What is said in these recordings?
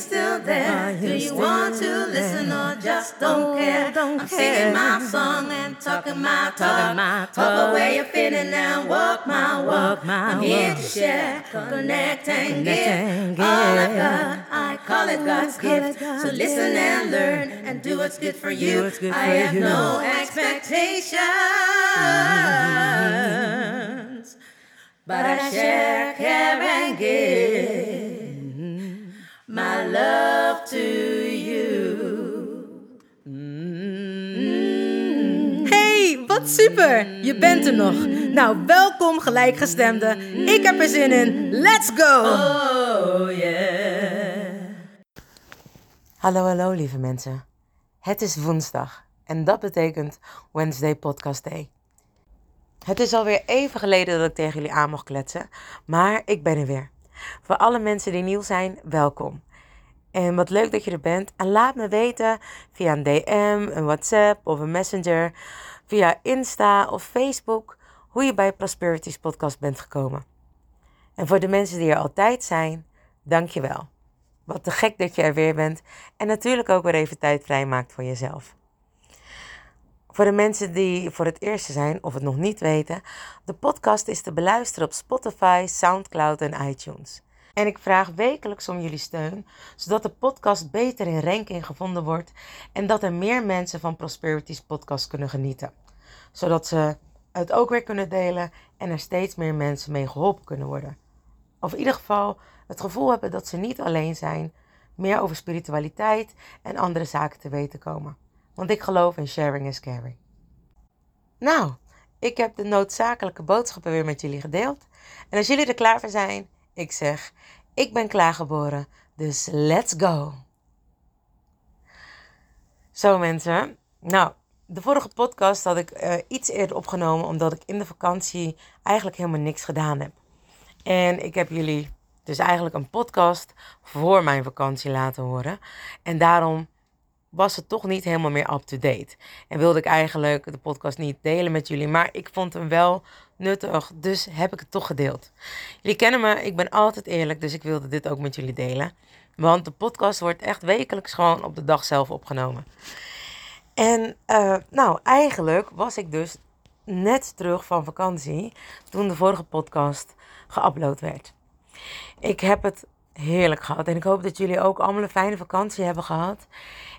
You still there? Do you want to listen or just don't care? I'm singing my song and talking my talk. Talk away your feeling and walk my walk. I'm here to share, connect and give. All I got, I call it God's gift. So listen and learn and do what's good for you. I have no expectations, but I share, care and give my love to you. Hey, wat super! Je bent er nog. Nou, welkom gelijkgestemde. Ik heb er zin in. Let's go! Oh yeah. Hallo, hallo lieve mensen. Het is woensdag en dat betekent Wednesday Podcast Day. Het is alweer even geleden dat ik tegen jullie aan mocht kletsen, maar ik ben er weer. Voor alle mensen die nieuw zijn, welkom. En wat leuk dat je er bent. En laat me weten via een DM, een WhatsApp of een Messenger, via Insta of Facebook, hoe je bij Prosperities Podcast bent gekomen. En voor de mensen die er altijd zijn, dankjewel. Wat te gek dat je er weer bent. En natuurlijk ook weer even tijd vrijmaakt voor jezelf. Voor de mensen die voor het eerst zijn of het nog niet weten, de podcast is te beluisteren op Spotify, SoundCloud en iTunes. En ik vraag wekelijks om jullie steun, zodat de podcast beter in ranking gevonden wordt en dat er meer mensen van Prosperities podcast kunnen genieten. Zodat ze het ook weer kunnen delen en er steeds meer mensen mee geholpen kunnen worden. Of in ieder geval het gevoel hebben dat ze niet alleen zijn, meer over spiritualiteit en andere zaken te weten komen. Want ik geloof in sharing is caring. Nou, ik heb de noodzakelijke boodschappen weer met jullie gedeeld. En als jullie er klaar voor zijn, ik zeg, ik ben klaargeboren, dus let's go. Zo mensen, nou, de vorige podcast had ik eh, iets eerder opgenomen omdat ik in de vakantie eigenlijk helemaal niks gedaan heb. En ik heb jullie dus eigenlijk een podcast voor mijn vakantie laten horen. En daarom was het toch niet helemaal meer up-to-date. En wilde ik eigenlijk de podcast niet delen met jullie. Maar ik vond hem wel nuttig, dus heb ik het toch gedeeld. Jullie kennen me, ik ben altijd eerlijk, dus ik wilde dit ook met jullie delen. Want de podcast wordt echt wekelijks gewoon op de dag zelf opgenomen. En uh, nou, eigenlijk was ik dus net terug van vakantie toen de vorige podcast geüpload werd. Ik heb het heerlijk gehad en ik hoop dat jullie ook allemaal een fijne vakantie hebben gehad.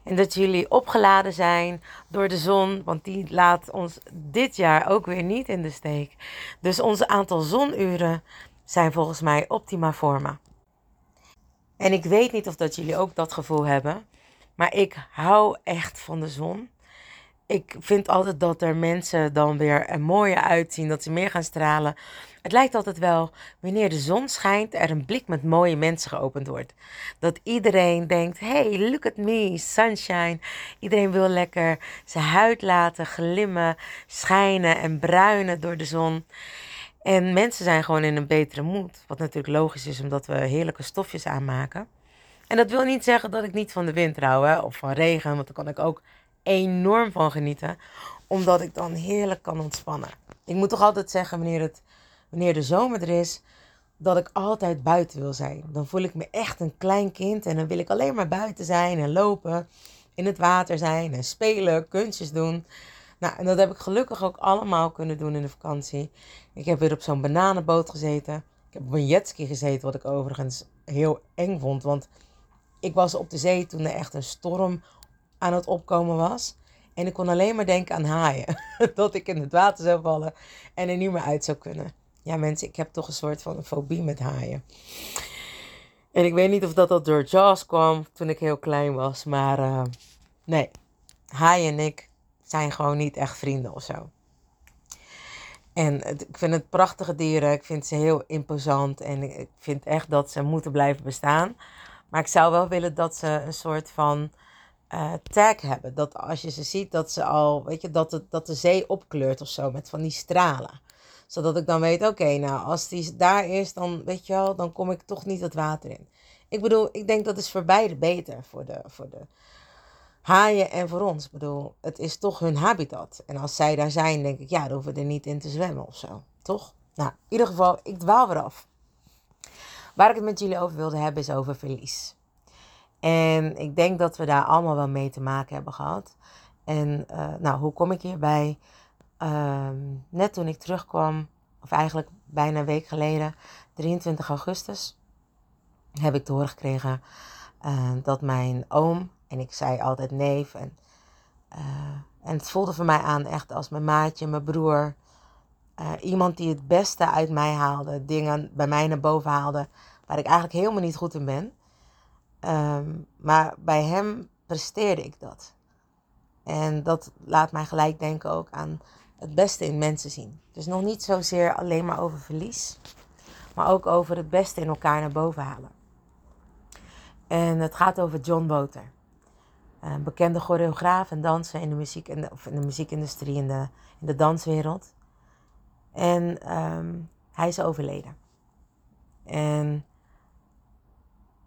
En dat jullie opgeladen zijn door de zon, want die laat ons dit jaar ook weer niet in de steek. Dus onze aantal zonuren zijn volgens mij optima forma. En ik weet niet of dat jullie ook dat gevoel hebben, maar ik hou echt van de zon. Ik vind altijd dat er mensen dan weer er mooier uitzien, dat ze meer gaan stralen. Het lijkt altijd wel, wanneer de zon schijnt, er een blik met mooie mensen geopend wordt. Dat iedereen denkt, hey, look at me, sunshine. Iedereen wil lekker zijn huid laten glimmen, schijnen en bruinen door de zon. En mensen zijn gewoon in een betere moed. Wat natuurlijk logisch is, omdat we heerlijke stofjes aanmaken. En dat wil niet zeggen dat ik niet van de wind hou, hè, of van regen, want daar kan ik ook enorm van genieten. Omdat ik dan heerlijk kan ontspannen. Ik moet toch altijd zeggen, wanneer, het, wanneer de zomer er is, dat ik altijd buiten wil zijn. Dan voel ik me echt een klein kind en dan wil ik alleen maar buiten zijn en lopen, in het water zijn en spelen, kunstjes doen. Nou, en dat heb ik gelukkig ook allemaal kunnen doen in de vakantie. Ik heb weer op zo'n bananenboot gezeten. Ik heb op een jetski gezeten, wat ik overigens heel eng vond. Want ik was op de zee toen er echt een storm aan het opkomen was. En ik kon alleen maar denken aan haaien. Dat ik in het water zou vallen en er niet meer uit zou kunnen. Ja, mensen, ik heb toch een soort van een fobie met haaien. En ik weet niet of dat, dat door Jaws kwam toen ik heel klein was. Maar uh, nee, haaien en ik zijn gewoon niet echt vrienden of zo. En ik vind het prachtige dieren. Ik vind ze heel imposant. En ik vind echt dat ze moeten blijven bestaan. Maar ik zou wel willen dat ze een soort van uh, tag hebben. Dat als je ze ziet, dat ze al, weet je, dat, het, dat de zee opkleurt of zo met van die stralen. Zodat ik dan weet, oké, nou, als die daar is, dan weet je wel, dan kom ik toch niet het water in. Ik bedoel, ik denk dat is voor beide beter. Voor de, voor de haaien en voor ons. Ik bedoel, het is toch hun habitat. En als zij daar zijn, denk ik, ja, dan hoeven we er niet in te zwemmen of zo. Toch? Nou, in ieder geval, ik dwaal weer af. Waar ik het met jullie over wilde hebben, is over verlies. En ik denk dat we daar allemaal wel mee te maken hebben gehad. En uh, nou, hoe kom ik hierbij? Uh, net toen ik terugkwam, of eigenlijk bijna een week geleden, 23 augustus, heb ik te horen gekregen uh, dat mijn oom, en ik zei altijd neef, en, uh, en het voelde voor mij aan echt als mijn maatje, mijn broer, iemand die het beste uit mij haalde, dingen bij mij naar boven haalde, waar ik eigenlijk helemaal niet goed in ben. Um, maar bij hem presteerde ik dat. En dat laat mij gelijk denken ook aan het beste in mensen zien. Dus nog niet zozeer alleen maar over verlies, maar ook over het beste in elkaar naar boven halen. En het gaat over John Boter. Een bekende choreograaf en danser in de, muziek, de, of in de muziekindustrie, in de, in de danswereld. En um, hij is overleden. En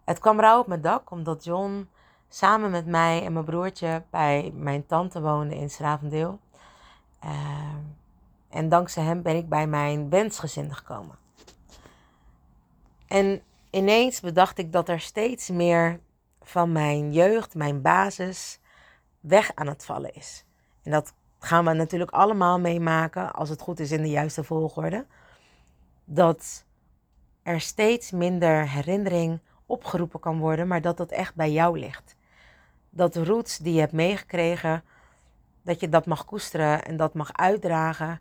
het kwam rauw op mijn dak omdat John samen met mij en mijn broertje bij mijn tante woonde in Schravendeel. Uh, en dankzij hem ben ik bij mijn wensgezin gekomen. En ineens bedacht ik dat er steeds meer van mijn jeugd, mijn basis, weg aan het vallen is. En dat gaan we natuurlijk allemaal meemaken, als het goed is in de juiste volgorde. Dat er steeds minder herinnering opgeroepen kan worden, maar dat dat echt bij jou ligt. Dat de roots die je hebt meegekregen, dat je dat mag koesteren en dat mag uitdragen.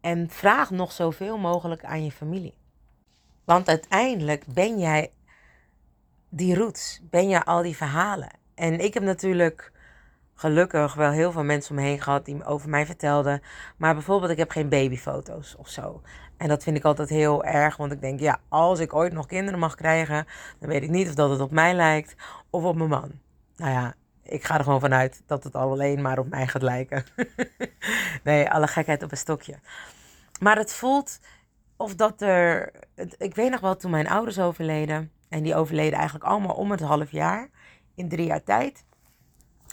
En vraag nog zoveel mogelijk aan je familie. Want uiteindelijk ben jij die roots, ben je al die verhalen. En ik heb natuurlijk gelukkig wel heel veel mensen om me heen gehad die over mij vertelden. Maar bijvoorbeeld, ik heb geen babyfoto's of zo. En dat vind ik altijd heel erg, want ik denk, ja, als ik ooit nog kinderen mag krijgen, dan weet ik niet of dat het op mij lijkt of op mijn man. Nou ja, ik ga er gewoon vanuit dat het al alleen maar op mij gaat lijken. nee, alle gekheid op een stokje. Maar het voelt of dat er. Ik weet nog wel toen mijn ouders overleden. En die overleden eigenlijk allemaal om het half jaar. In drie jaar tijd.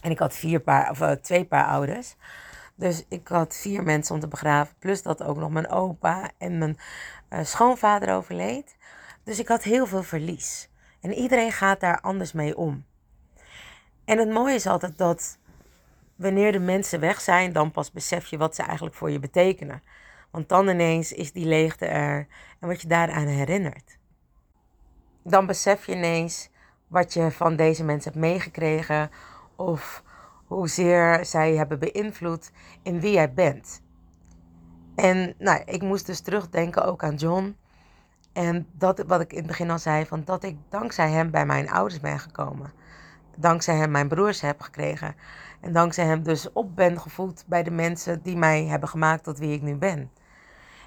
En ik had vier paar, of, uh, twee paar ouders. Dus ik had vier mensen om te begraven. Plus dat ook nog mijn opa en mijn uh, schoonvader overleed. Dus ik had heel veel verlies. En iedereen gaat daar anders mee om. En het mooie is altijd dat wanneer de mensen weg zijn, dan pas besef je wat ze eigenlijk voor je betekenen. Want dan ineens is die leegte er en wat je daaraan herinnert. Dan besef je ineens wat je van deze mensen hebt meegekregen of hoezeer zij hebben beïnvloed in wie jij bent. En nou, ik moest dus terugdenken ook aan John. En dat wat ik in het begin al zei, van dat ik dankzij hem bij mijn ouders ben gekomen. Dankzij hem mijn broers heb gekregen. En dankzij hem dus op ben gevoed bij de mensen die mij hebben gemaakt tot wie ik nu ben.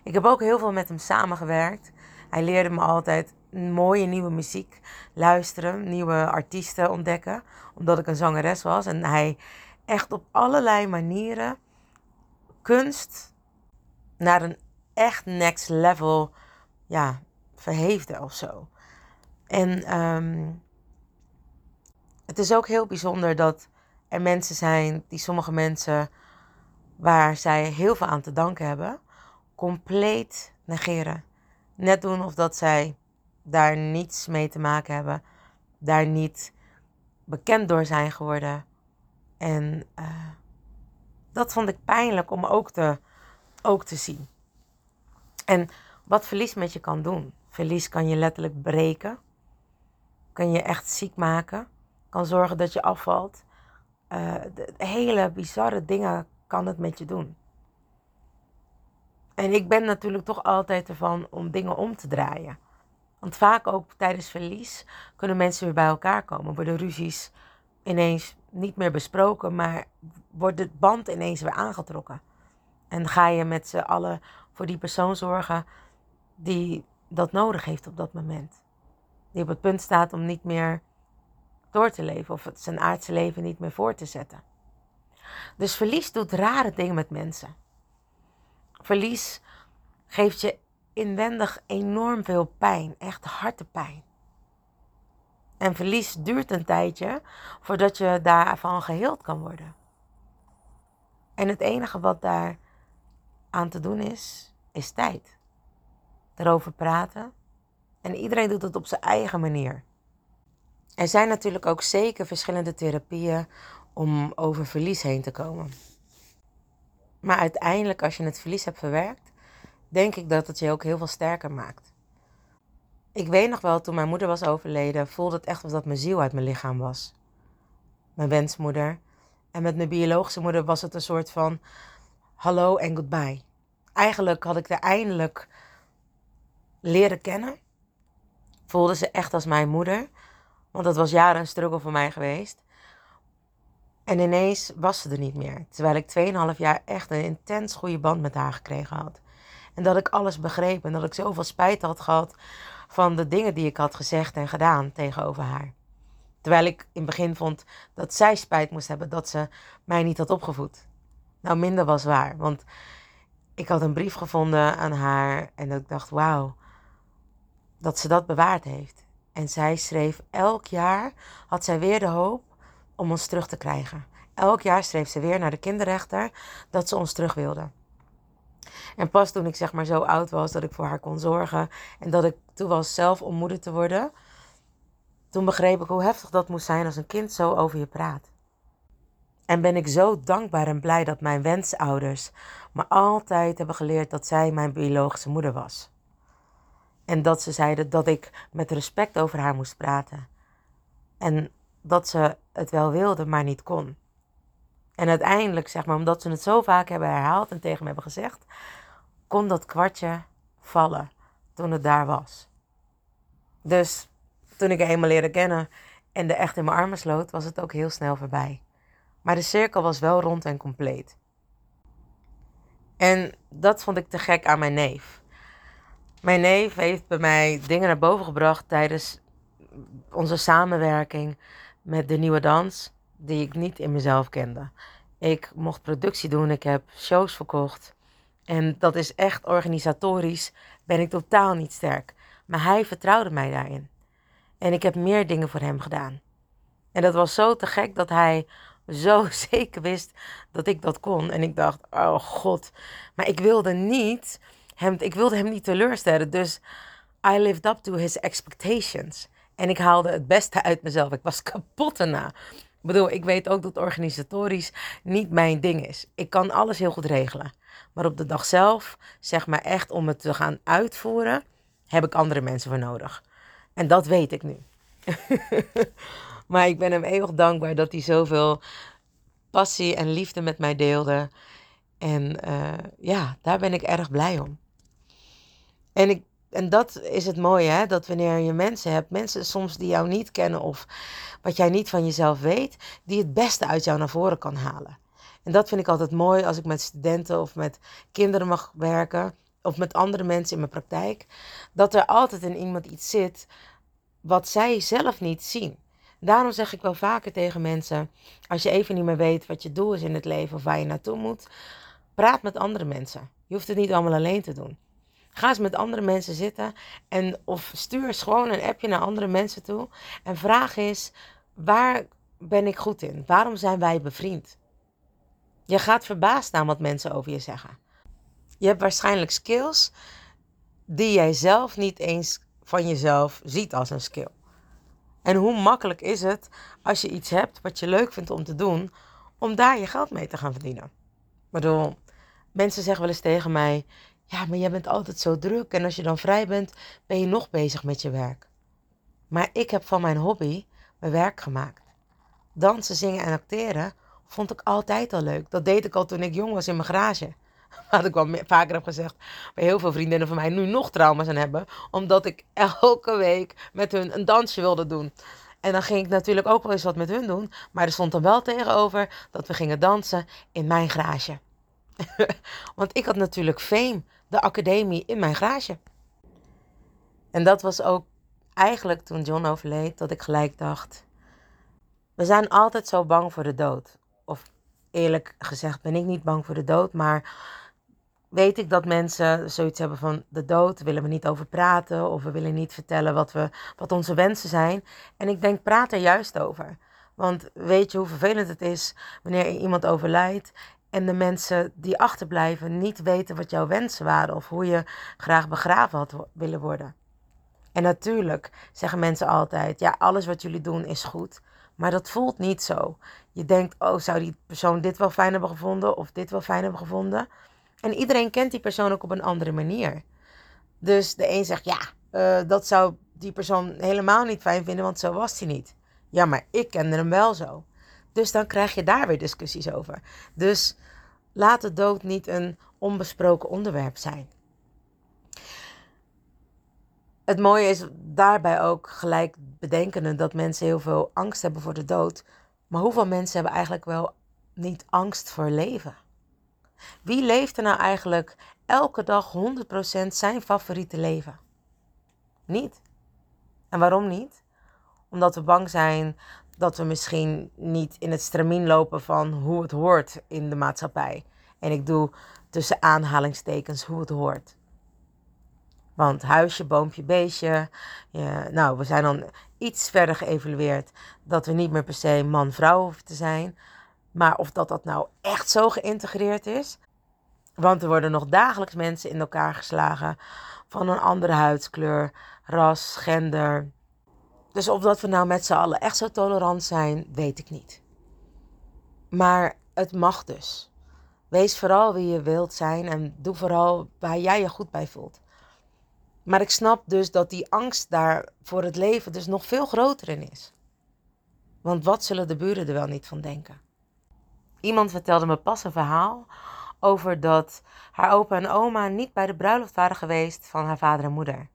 Ik heb ook heel veel met hem samengewerkt. Hij leerde me altijd mooie nieuwe muziek luisteren, nieuwe artiesten ontdekken, omdat ik een zangeres was. En hij echt op allerlei manieren kunst naar een echt next level ja, verheefde of zo. En um, het is ook heel bijzonder dat er mensen zijn, die sommige mensen waar zij heel veel aan te danken hebben, compleet negeren. Net doen of dat zij daar niets mee te maken hebben, daar niet bekend door zijn geworden. En uh, dat vond ik pijnlijk om ook te, ook te zien. En wat verlies met je kan doen. Verlies kan je letterlijk breken. Kan je echt ziek maken. Kan zorgen dat je afvalt. Uh, de hele bizarre dingen kan het met je doen. En ik ben natuurlijk toch altijd ervan om dingen om te draaien. Want vaak ook tijdens verlies kunnen mensen weer bij elkaar komen. Worden ruzies ineens niet meer besproken, maar wordt de band ineens weer aangetrokken. En ga je met z'n allen voor die persoon zorgen die dat nodig heeft op dat moment. Die op het punt staat om niet meer door te leven of het zijn aardse leven niet meer voor te zetten. Dus verlies doet rare dingen met mensen. Verlies geeft je inwendig enorm veel pijn, echt hartepijn. En verlies duurt een tijdje voordat je daarvan geheeld kan worden. En het enige wat daar aan te doen is, is tijd. Erover praten. En iedereen doet het op zijn eigen manier. Er zijn natuurlijk ook zeker verschillende therapieën om over verlies heen te komen. Maar uiteindelijk, als je het verlies hebt verwerkt, denk ik dat het je ook heel veel sterker maakt. Ik weet nog wel, toen mijn moeder was overleden, voelde het echt alsof dat mijn ziel uit mijn lichaam was. Mijn wensmoeder. En met mijn biologische moeder was het een soort van hallo en goodbye. Eigenlijk had ik haar eindelijk leren kennen. Voelde ze echt als mijn moeder. Want dat was jaren een struggle voor mij geweest. En ineens was ze er niet meer. Terwijl ik 2,5 jaar echt een intens goede band met haar gekregen had. En dat ik alles begreep en dat ik zoveel spijt had gehad van de dingen die ik had gezegd en gedaan tegenover haar. Terwijl ik in het begin vond dat zij spijt moest hebben dat ze mij niet had opgevoed. Nou, minder was waar. Want ik had een brief gevonden aan haar en ik dacht, wauw, dat ze dat bewaard heeft. En zij schreef elk jaar, had zij weer de hoop om ons terug te krijgen. Elk jaar schreef ze weer naar de kinderrechter dat ze ons terug wilde. En pas toen ik zeg maar zo oud was dat ik voor haar kon zorgen en dat ik toe was zelf om moeder te worden, toen begreep ik hoe heftig dat moest zijn als een kind zo over je praat. En ben ik zo dankbaar en blij dat mijn wensouders me altijd hebben geleerd dat zij mijn biologische moeder was. En dat ze zeiden dat ik met respect over haar moest praten. En dat ze het wel wilde, maar niet kon. En uiteindelijk, zeg maar, omdat ze het zo vaak hebben herhaald en tegen me hebben gezegd, kon dat kwartje vallen toen het daar was. Dus toen ik haar eenmaal leerde kennen en de echt in mijn armen sloot, was het ook heel snel voorbij. Maar de cirkel was wel rond en compleet. En dat vond ik te gek aan mijn neef. Mijn neef heeft bij mij dingen naar boven gebracht tijdens onze samenwerking met de nieuwe dans, die ik niet in mezelf kende. Ik mocht productie doen, ik heb shows verkocht. En dat is echt organisatorisch, ben ik totaal niet sterk. Maar hij vertrouwde mij daarin. En ik heb meer dingen voor hem gedaan. En dat was zo te gek dat hij zo zeker wist dat ik dat kon. En ik dacht, oh god. Maar ik wilde niet hem, ik wilde hem niet teleurstellen. Dus I lived up to his expectations. En ik haalde het beste uit mezelf. Ik was kapot erna. Ik bedoel, ik weet ook dat organisatorisch niet mijn ding is. Ik kan alles heel goed regelen. Maar op de dag zelf, zeg maar echt om het te gaan uitvoeren, heb ik andere mensen voor nodig. En dat weet ik nu. maar ik ben hem eeuwig dankbaar dat hij zoveel passie en liefde met mij deelde. En uh, ja, daar ben ik erg blij om. En, ik, en dat is het mooie, hè? dat wanneer je mensen hebt, mensen soms die jou niet kennen of wat jij niet van jezelf weet, die het beste uit jou naar voren kan halen. En dat vind ik altijd mooi als ik met studenten of met kinderen mag werken, of met andere mensen in mijn praktijk, dat er altijd in iemand iets zit wat zij zelf niet zien. Daarom zeg ik wel vaker tegen mensen: als je even niet meer weet wat je doel is in het leven of waar je naartoe moet, praat met andere mensen. Je hoeft het niet allemaal alleen te doen. Ga eens met andere mensen zitten en of stuur eens gewoon een appje naar andere mensen toe en vraag eens: waar ben ik goed in? Waarom zijn wij bevriend? Je gaat verbaasd staan wat mensen over je zeggen. Je hebt waarschijnlijk skills die jij zelf niet eens van jezelf ziet als een skill. En hoe makkelijk is het als je iets hebt wat je leuk vindt om te doen, om daar je geld mee te gaan verdienen? Ik bedoel, mensen zeggen wel eens tegen mij: Ja, maar jij bent altijd zo druk en als je dan vrij bent, ben je nog bezig met je werk. Maar ik heb van mijn hobby mijn werk gemaakt. Dansen, zingen en acteren vond ik altijd al leuk. Dat deed ik al toen ik jong was in mijn garage. Wat ik wel vaker heb gezegd. Waar heel veel vriendinnen van mij nu nog trauma's aan hebben. Omdat ik elke week met hun een dansje wilde doen. En dan ging ik natuurlijk ook wel eens wat met hun doen. Maar er stond dan wel tegenover dat we gingen dansen in mijn garage. Want ik had natuurlijk Fame, de academie, in mijn garage. En dat was ook eigenlijk toen John overleed, dat ik gelijk dacht: We zijn altijd zo bang voor de dood. Of eerlijk gezegd ben ik niet bang voor de dood, maar weet ik dat mensen zoiets hebben van de dood, willen we niet over praten of we willen niet vertellen wat, we, wat onze wensen zijn. En ik denk, praat er juist over. Want weet je hoe vervelend het is wanneer iemand overlijdt en de mensen die achterblijven niet weten wat jouw wensen waren of hoe je graag begraven had willen worden. En natuurlijk zeggen mensen altijd: ja, alles wat jullie doen is goed. Maar dat voelt niet zo. Je denkt: oh, zou die persoon dit wel fijn hebben gevonden of dit wel fijn hebben gevonden? En iedereen kent die persoon ook op een andere manier. Dus de een zegt: ja, uh, dat zou die persoon helemaal niet fijn vinden, want zo was hij niet. Ja, maar ik kende hem wel zo. Dus dan krijg je daar weer discussies over. Dus laat de dood niet een onbesproken onderwerp zijn. Het mooie is daarbij ook gelijk bedenkende dat mensen heel veel angst hebben voor de dood. Maar hoeveel mensen hebben eigenlijk wel niet angst voor leven? Wie leeft er nou eigenlijk elke dag 100% zijn favoriete leven? Niet. En waarom niet? Omdat we bang zijn dat we misschien niet in het stramien lopen van hoe het hoort in de maatschappij. En ik doe tussen aanhalingstekens hoe het hoort. Want huisje, boompje, beestje. Nou, we zijn dan iets verder geëvalueerd dat we niet meer per se man-vrouw hoeven te zijn. Maar of dat dat nou echt zo geïntegreerd is. Want er worden nog dagelijks mensen in elkaar geslagen van een andere huidskleur, ras, gender. Dus of dat we nou met z'n allen echt zo tolerant zijn, weet ik niet. Maar het mag dus. Wees vooral wie je wilt zijn en doe vooral waar jij je goed bij voelt. Maar ik snap dus dat die angst daar voor het leven dus nog veel groter in is. Want wat zullen de buren er wel niet van denken? Iemand vertelde me pas een verhaal over dat haar opa en oma niet bij de bruiloft waren geweest van haar vader en moeder.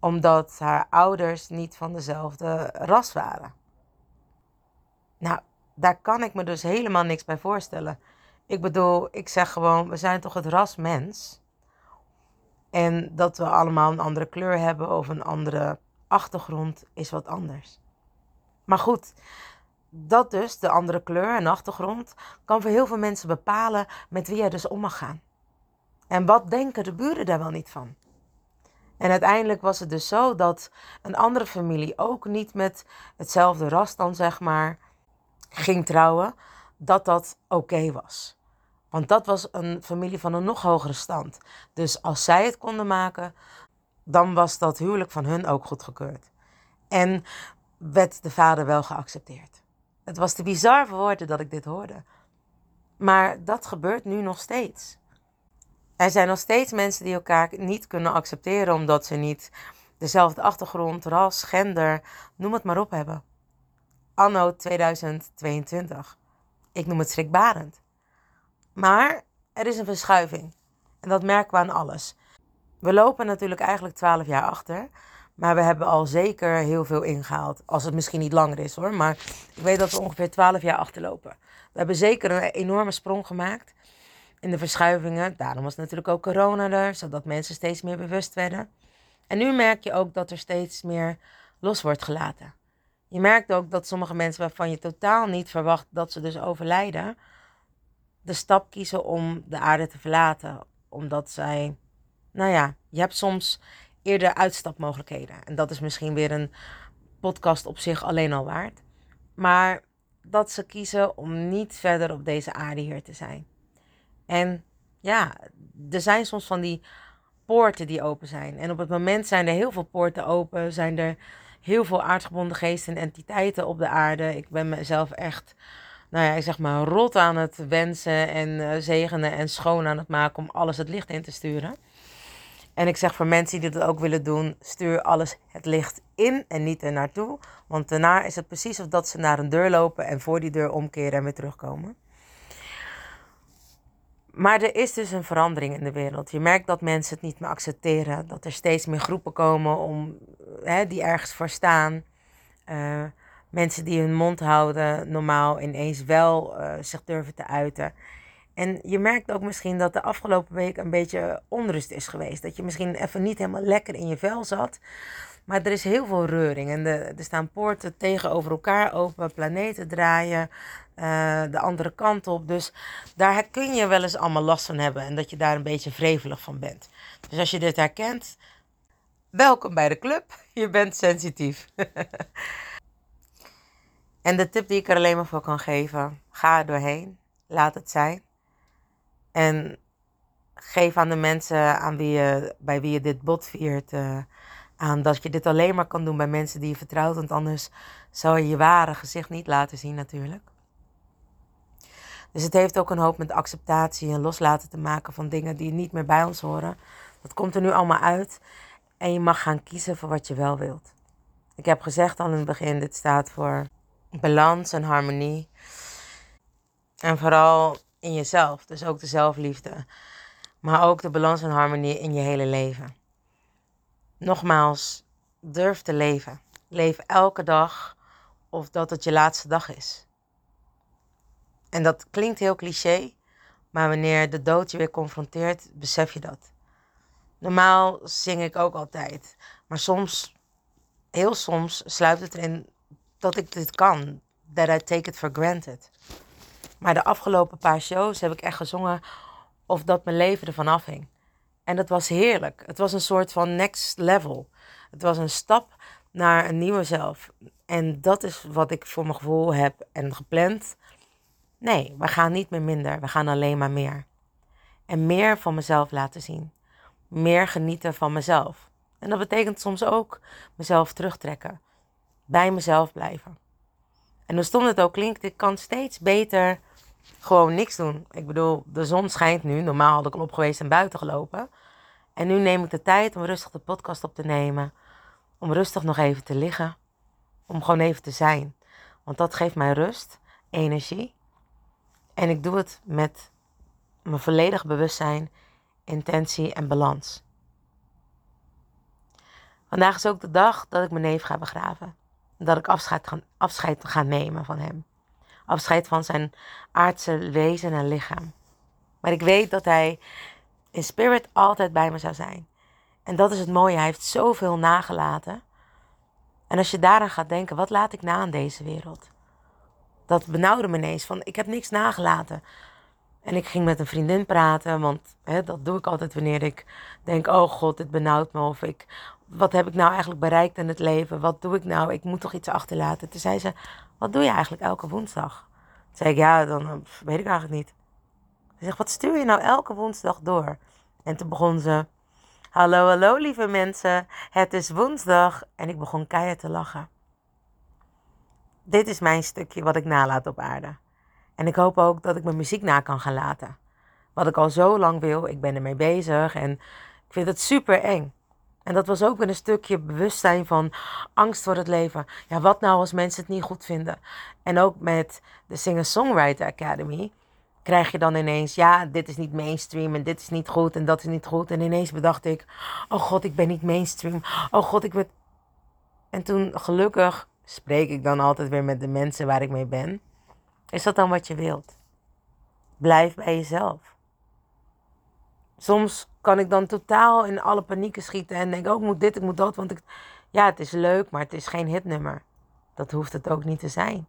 Omdat haar ouders niet van dezelfde ras waren. Nou, daar kan ik me dus helemaal niks bij voorstellen. Ik bedoel, ik zeg gewoon, we zijn toch het ras mens. En dat we allemaal een andere kleur hebben of een andere achtergrond is wat anders. Maar goed, dat dus, de andere kleur en achtergrond, kan voor heel veel mensen bepalen met wie je dus om mag gaan. En wat denken de buren daar wel niet van? En uiteindelijk was het dus zo dat een andere familie ook niet met hetzelfde ras dan zeg maar ging trouwen, dat dat oké was. Want dat was een familie van een nog hogere stand. Dus als zij het konden maken, dan was dat huwelijk van hun ook goedgekeurd. En werd de vader wel geaccepteerd. Het was te bizar voor woorden dat ik dit hoorde. Maar dat gebeurt nu nog steeds. Er zijn nog steeds mensen die elkaar niet kunnen accepteren omdat ze niet dezelfde achtergrond, ras, gender, noem het maar op hebben. Anno 2022. Ik noem het schrikbarend. Maar er is een verschuiving. En dat merken we aan alles. We lopen natuurlijk eigenlijk 12 jaar achter. Maar we hebben al zeker heel veel ingehaald. Als het misschien niet langer is hoor. Maar ik weet dat we ongeveer 12 jaar achterlopen. We hebben zeker een enorme sprong gemaakt in de verschuivingen. Daarom was natuurlijk ook corona er, zodat mensen steeds meer bewust werden. En nu merk je ook dat er steeds meer los wordt gelaten. Je merkt ook dat sommige mensen waarvan je totaal niet verwacht dat ze dus overlijden, de stap kiezen om de aarde te verlaten. Omdat zij, nou ja, je hebt soms eerder uitstapmogelijkheden. En dat is misschien weer een podcast op zich alleen al waard. Maar dat ze kiezen om niet verder op deze aarde hier te zijn. En ja, er zijn soms van die poorten die open zijn. En op het moment zijn er heel veel poorten open, zijn er heel veel aardgebonden geesten en entiteiten op de aarde. Ik ben mezelf echt nou ja, ik zeg maar, rot aan het wensen en uh, zegenen en schoon aan het maken om alles het licht in te sturen. En ik zeg voor mensen die dat ook willen doen, stuur alles het licht in en niet er naartoe. Want daarna is het precies of dat ze naar een deur lopen en voor die deur omkeren en weer terugkomen. Maar er is dus een verandering in de wereld. Je merkt dat mensen het niet meer accepteren. Dat er steeds meer groepen komen om, hè, die ergens voor staan. Uh, mensen die hun mond houden, normaal ineens wel uh, zich durven te uiten. En je merkt ook misschien dat de afgelopen week een beetje onrust is geweest. Dat je misschien even niet helemaal lekker in je vel zat. Maar er is heel veel reuring. En de, er staan poorten tegenover elkaar open, planeten draaien, uh, de andere kant op. Dus daar kun je wel eens allemaal last van hebben. En dat je daar een beetje vrevelig van bent. Dus als je dit herkent, welkom bij de club. Je bent sensitief. en de tip die ik er alleen maar voor kan geven: ga er doorheen. Laat het zijn. En geef aan de mensen aan wie je, bij wie je dit bot viert. Uh, aan dat je dit alleen maar kan doen bij mensen die je vertrouwt. Want anders zou je je ware gezicht niet laten zien, natuurlijk. Dus het heeft ook een hoop met acceptatie en loslaten te maken van dingen die niet meer bij ons horen. Dat komt er nu allemaal uit. En je mag gaan kiezen voor wat je wel wilt. Ik heb gezegd al in het begin, dit staat voor balans en harmonie. En vooral in jezelf, dus ook de zelfliefde. Maar ook de balans en harmonie in je hele leven. Nogmaals, durf te leven. Leef elke dag of dat het je laatste dag is. En dat klinkt heel cliché, maar wanneer de dood je weer confronteert, besef je dat. Normaal zing ik ook altijd, maar soms, heel soms, sluit het erin dat ik dit kan. That I take it for granted. Maar de afgelopen paar shows heb ik echt gezongen of dat mijn leven ervan afhing. En dat was heerlijk. Het was een soort van next level. Het was een stap naar een nieuwe zelf. En dat is wat ik voor mijn gevoel heb en gepland. Nee, we gaan niet meer minder. We gaan alleen maar meer. En meer van mezelf laten zien. Meer genieten van mezelf. En dat betekent soms ook mezelf terugtrekken. Bij mezelf blijven. En hoe stom het ook klinkt, ik kan steeds beter gewoon niks doen. Ik bedoel, de zon schijnt nu. Normaal had ik al op geweest en buiten gelopen. En nu neem ik de tijd om rustig de podcast op te nemen. Om rustig nog even te liggen. Om gewoon even te zijn. Want dat geeft mij rust, energie. En ik doe het met mijn volledig bewustzijn, intentie en balans. Vandaag is ook de dag dat ik mijn neef ga begraven. Dat ik afscheid ga, afscheid nemen van hem. Afscheid van zijn aardse wezen en lichaam. Maar ik weet dat hij in spirit altijd bij me zou zijn. En dat is het mooie. Hij heeft zoveel nagelaten. En als je daaraan gaat denken, wat laat ik na aan deze wereld? Dat benauwde me ineens van, ik heb niks nagelaten. En ik ging met een vriendin praten, want hè, dat doe ik altijd wanneer ik denk, oh god, dit benauwt me. Of ik, wat heb ik nou eigenlijk bereikt in het leven? Wat doe ik nou? Ik moet toch iets achterlaten. Toen zei ze, wat doe je eigenlijk elke woensdag? Toen zei ik, ja, dan eh, weet ik eigenlijk niet. Ze zegt, wat stuur je nou elke woensdag door? En toen begon ze, hallo, hallo lieve mensen, het is woensdag. En ik begon keihard te lachen. Dit is mijn stukje wat ik nalaat op aarde. En ik hoop ook dat ik mijn muziek na kan gaan laten. Wat ik al zo lang wil, ik ben ermee bezig en ik vind het super eng. En dat was ook weer een stukje bewustzijn van angst voor het leven. Ja, wat nou als mensen het niet goed vinden? En ook met de Singer-Songwriter Academy krijg je dan ineens, ja, dit is niet mainstream en dit is niet goed en dat is niet goed. En ineens bedacht ik, oh god, ik ben niet mainstream. Oh god, ik ben... En toen gelukkig spreek ik dan altijd weer met de mensen waar ik mee ben. Is dat dan wat je wilt? Blijf bij jezelf. Soms kan ik dan totaal in alle panieken schieten en denk, oh, ik moet dit, ik moet dat. Want ik, ja, het is leuk, maar het is geen hitnummer. Dat hoeft het ook niet te zijn.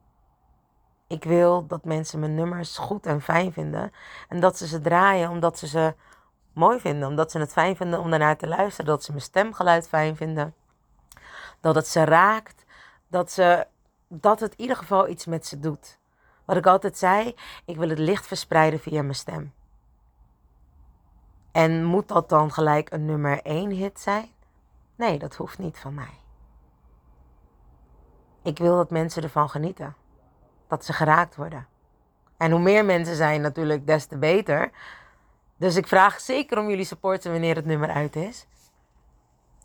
Ik wil dat mensen mijn nummers goed en fijn vinden. En dat ze ze draaien omdat ze ze mooi vinden. Omdat ze het fijn vinden om daarnaar te luisteren. Dat ze mijn stemgeluid fijn vinden. Dat het ze raakt. Dat, ze, dat het in ieder geval iets met ze doet. Wat ik altijd zei, ik wil het licht verspreiden via mijn stem. En moet dat dan gelijk een nummer 1 hit zijn? Nee, dat hoeft niet van mij. Ik wil dat mensen ervan genieten. Dat ze geraakt worden. En hoe meer mensen zijn natuurlijk, des te beter. Dus ik vraag zeker om jullie support wanneer het nummer uit is.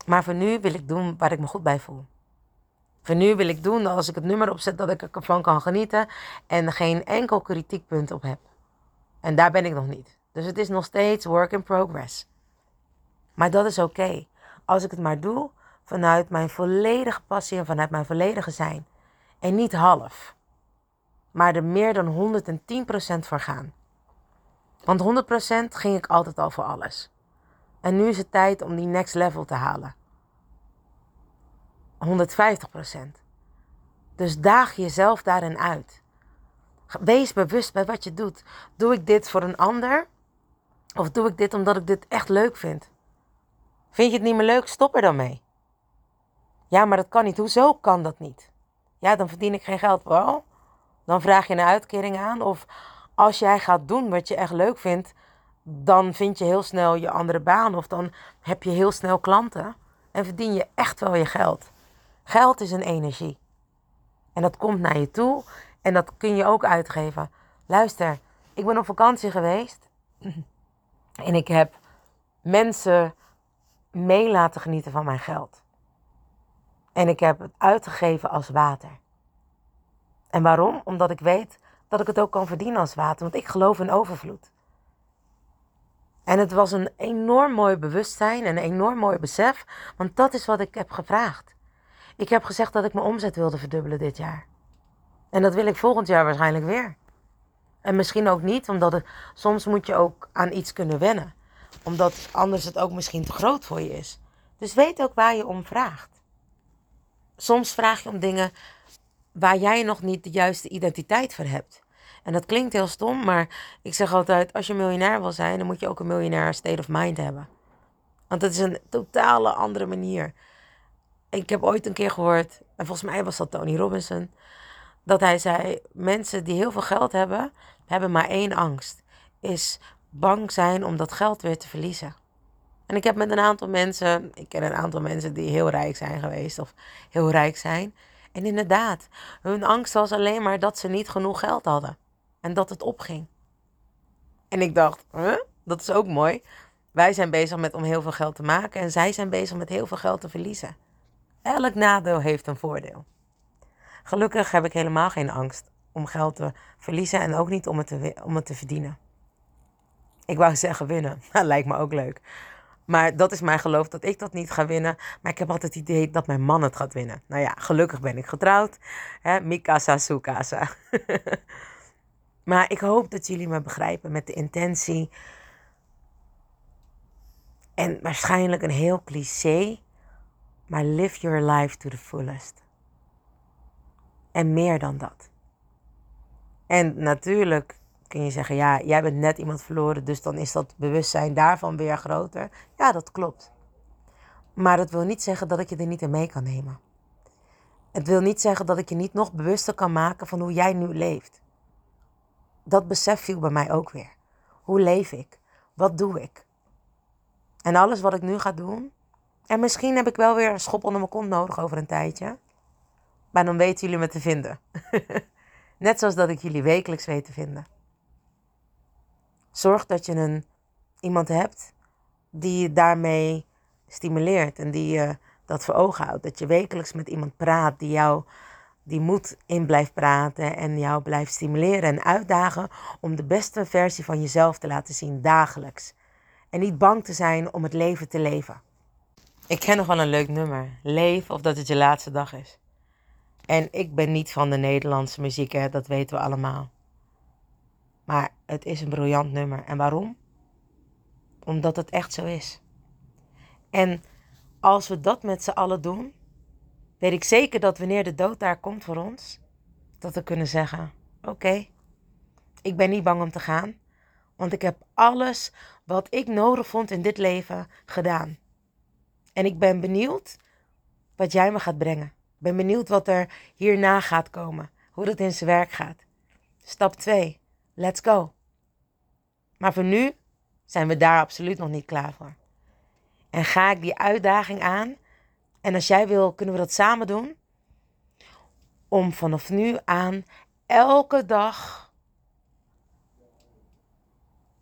Maar voor nu wil ik doen waar ik me goed bij voel. Voor nu wil ik doen dat als ik het nummer opzet, dat ik ervan kan genieten en geen enkel kritiekpunt op heb. En daar ben ik nog niet. Dus het is nog steeds work in progress. Maar dat is oké. Als ik het maar doe vanuit mijn volledige passie en vanuit mijn volledige zijn. En niet half. Maar er meer dan 110% voor gaan. Want 100% ging ik altijd al voor alles. En nu is het tijd om die next level te halen. 150%. Dus daag jezelf daarin uit. Wees bewust bij wat je doet. Doe ik dit voor een ander? Of doe ik dit omdat ik dit echt leuk vind? Vind je het niet meer leuk? Stop er dan mee. Ja, maar dat kan niet. Hoezo kan dat niet? Ja, dan verdien ik geen geld. Wel, dan vraag je een uitkering aan. Of als jij gaat doen wat je echt leuk vindt, dan vind je heel snel je andere baan. Of dan heb je heel snel klanten. En verdien je echt wel je geld. Geld is een energie. En dat komt naar je toe. En dat kun je ook uitgeven. Luister, ik ben op vakantie geweest. En ik heb mensen mee laten genieten van mijn geld. En ik heb het uitgegeven als water. En waarom? Omdat ik weet dat ik het ook kan verdienen als water. Want ik geloof in overvloed. En het was een enorm mooi bewustzijn en een enorm mooi besef. Want dat is wat ik heb gevraagd. Ik heb gezegd dat ik mijn omzet wilde verdubbelen dit jaar. En dat wil ik volgend jaar waarschijnlijk weer. En misschien ook niet, omdat het, soms moet je ook aan iets kunnen wennen. Omdat anders het ook misschien te groot voor je is. Dus weet ook waar je om vraagt. Soms vraag je om dingen waar jij nog niet de juiste identiteit voor hebt. En dat klinkt heel stom, maar ik zeg altijd: als je miljonair wil zijn, dan moet je ook een miljonair state of mind hebben. Want dat is een totale andere manier. Ik heb ooit een keer gehoord, en volgens mij was dat Tony Robinson, dat hij zei: mensen die heel veel geld hebben, hebben maar één angst. Is bang zijn om dat geld weer te verliezen. En ik heb met een aantal mensen, ik ken een aantal mensen die heel rijk zijn geweest of heel rijk zijn. En inderdaad, hun angst was alleen maar dat ze niet genoeg geld hadden. En dat het opging. En ik dacht, dat is ook mooi. Wij zijn bezig met om heel veel geld te maken en zij zijn bezig met heel veel geld te verliezen. Elk nadeel heeft een voordeel. Gelukkig heb ik helemaal geen angst om geld te verliezen en ook niet om het te, om het te verdienen. Ik wou zeggen winnen, dat lijkt me ook leuk. Maar dat is mijn geloof dat ik dat niet ga winnen. Maar ik heb altijd het idee dat mijn man het gaat winnen. Nou ja, gelukkig ben ik getrouwd. Hè? Mikasa Sukasa. maar ik hoop dat jullie me begrijpen met de intentie. En waarschijnlijk een heel cliché. Maar live your life to the fullest. En meer dan dat. En natuurlijk kun je zeggen, ja, jij bent net iemand verloren, dus dan is dat bewustzijn daarvan weer groter. Ja, dat klopt. Maar dat wil niet zeggen dat ik je er niet in mee kan nemen. Het wil niet zeggen dat ik je niet nog bewuster kan maken van hoe jij nu leeft. Dat besef viel bij mij ook weer. Hoe leef ik? Wat doe ik? En alles wat ik nu ga doen. En misschien heb ik wel weer een schop onder mijn kont nodig over een tijdje. Maar dan weten jullie me te vinden. Net zoals dat ik jullie wekelijks weet te vinden. Zorg dat je een, iemand hebt die je daarmee stimuleert en die je dat voor ogen houdt. Dat je wekelijks met iemand praat die jou die moed in blijft praten en jou blijft stimuleren en uitdagen om de beste versie van jezelf te laten zien dagelijks. En niet bang te zijn om het leven te leven. Ik ken nog wel een leuk nummer. Leef of dat het je laatste dag is. En ik ben niet van de Nederlandse muziek, hè, dat weten we allemaal. Maar het is een briljant nummer. En waarom? Omdat het echt zo is. En als we dat met z'n allen doen, weet ik zeker dat wanneer de dood daar komt voor ons, dat we kunnen zeggen: Oké, ik ben niet bang om te gaan, want ik heb alles wat ik nodig vond in dit leven gedaan. En ik ben benieuwd wat jij me gaat brengen. Ik ben benieuwd wat er hierna gaat komen, hoe dat in zijn werk gaat. Stap 2. Let's go. Maar voor nu zijn we daar absoluut nog niet klaar voor. En ga ik die uitdaging aan. En als jij wil, kunnen we dat samen doen. Om vanaf nu aan elke dag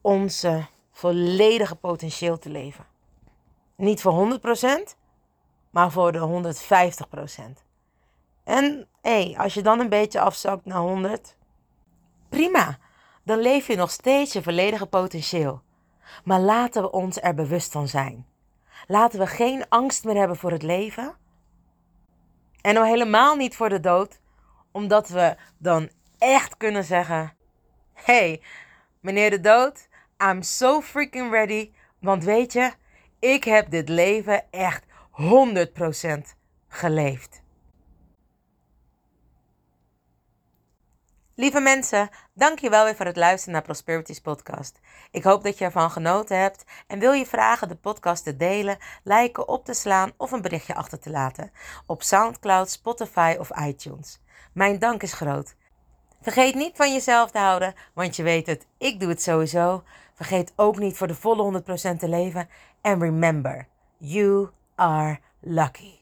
onze volledige potentieel te leven. Niet voor 100%, maar voor de 150%. En hé, hey, als je dan een beetje afzakt naar 100, prima dan leef je nog steeds je volledige potentieel. Maar laten we ons er bewust van zijn. Laten we geen angst meer hebben voor het leven. En al helemaal niet voor de dood, omdat we dan echt kunnen zeggen: Hey, meneer de dood, I'm so freaking ready. Want weet je, ik heb dit leven echt 100% geleefd. Lieve mensen, dank je wel weer voor het luisteren naar Prosperities podcast. Ik hoop dat je ervan genoten hebt en wil je vragen de podcast te delen, liken, op te slaan of een berichtje achter te laten op SoundCloud, Spotify of iTunes. Mijn dank is groot. Vergeet niet van jezelf te houden, want je weet het, ik doe het sowieso. Vergeet ook niet voor de volle 100% te leven. En remember, you are lucky.